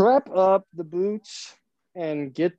strap up the boots and get the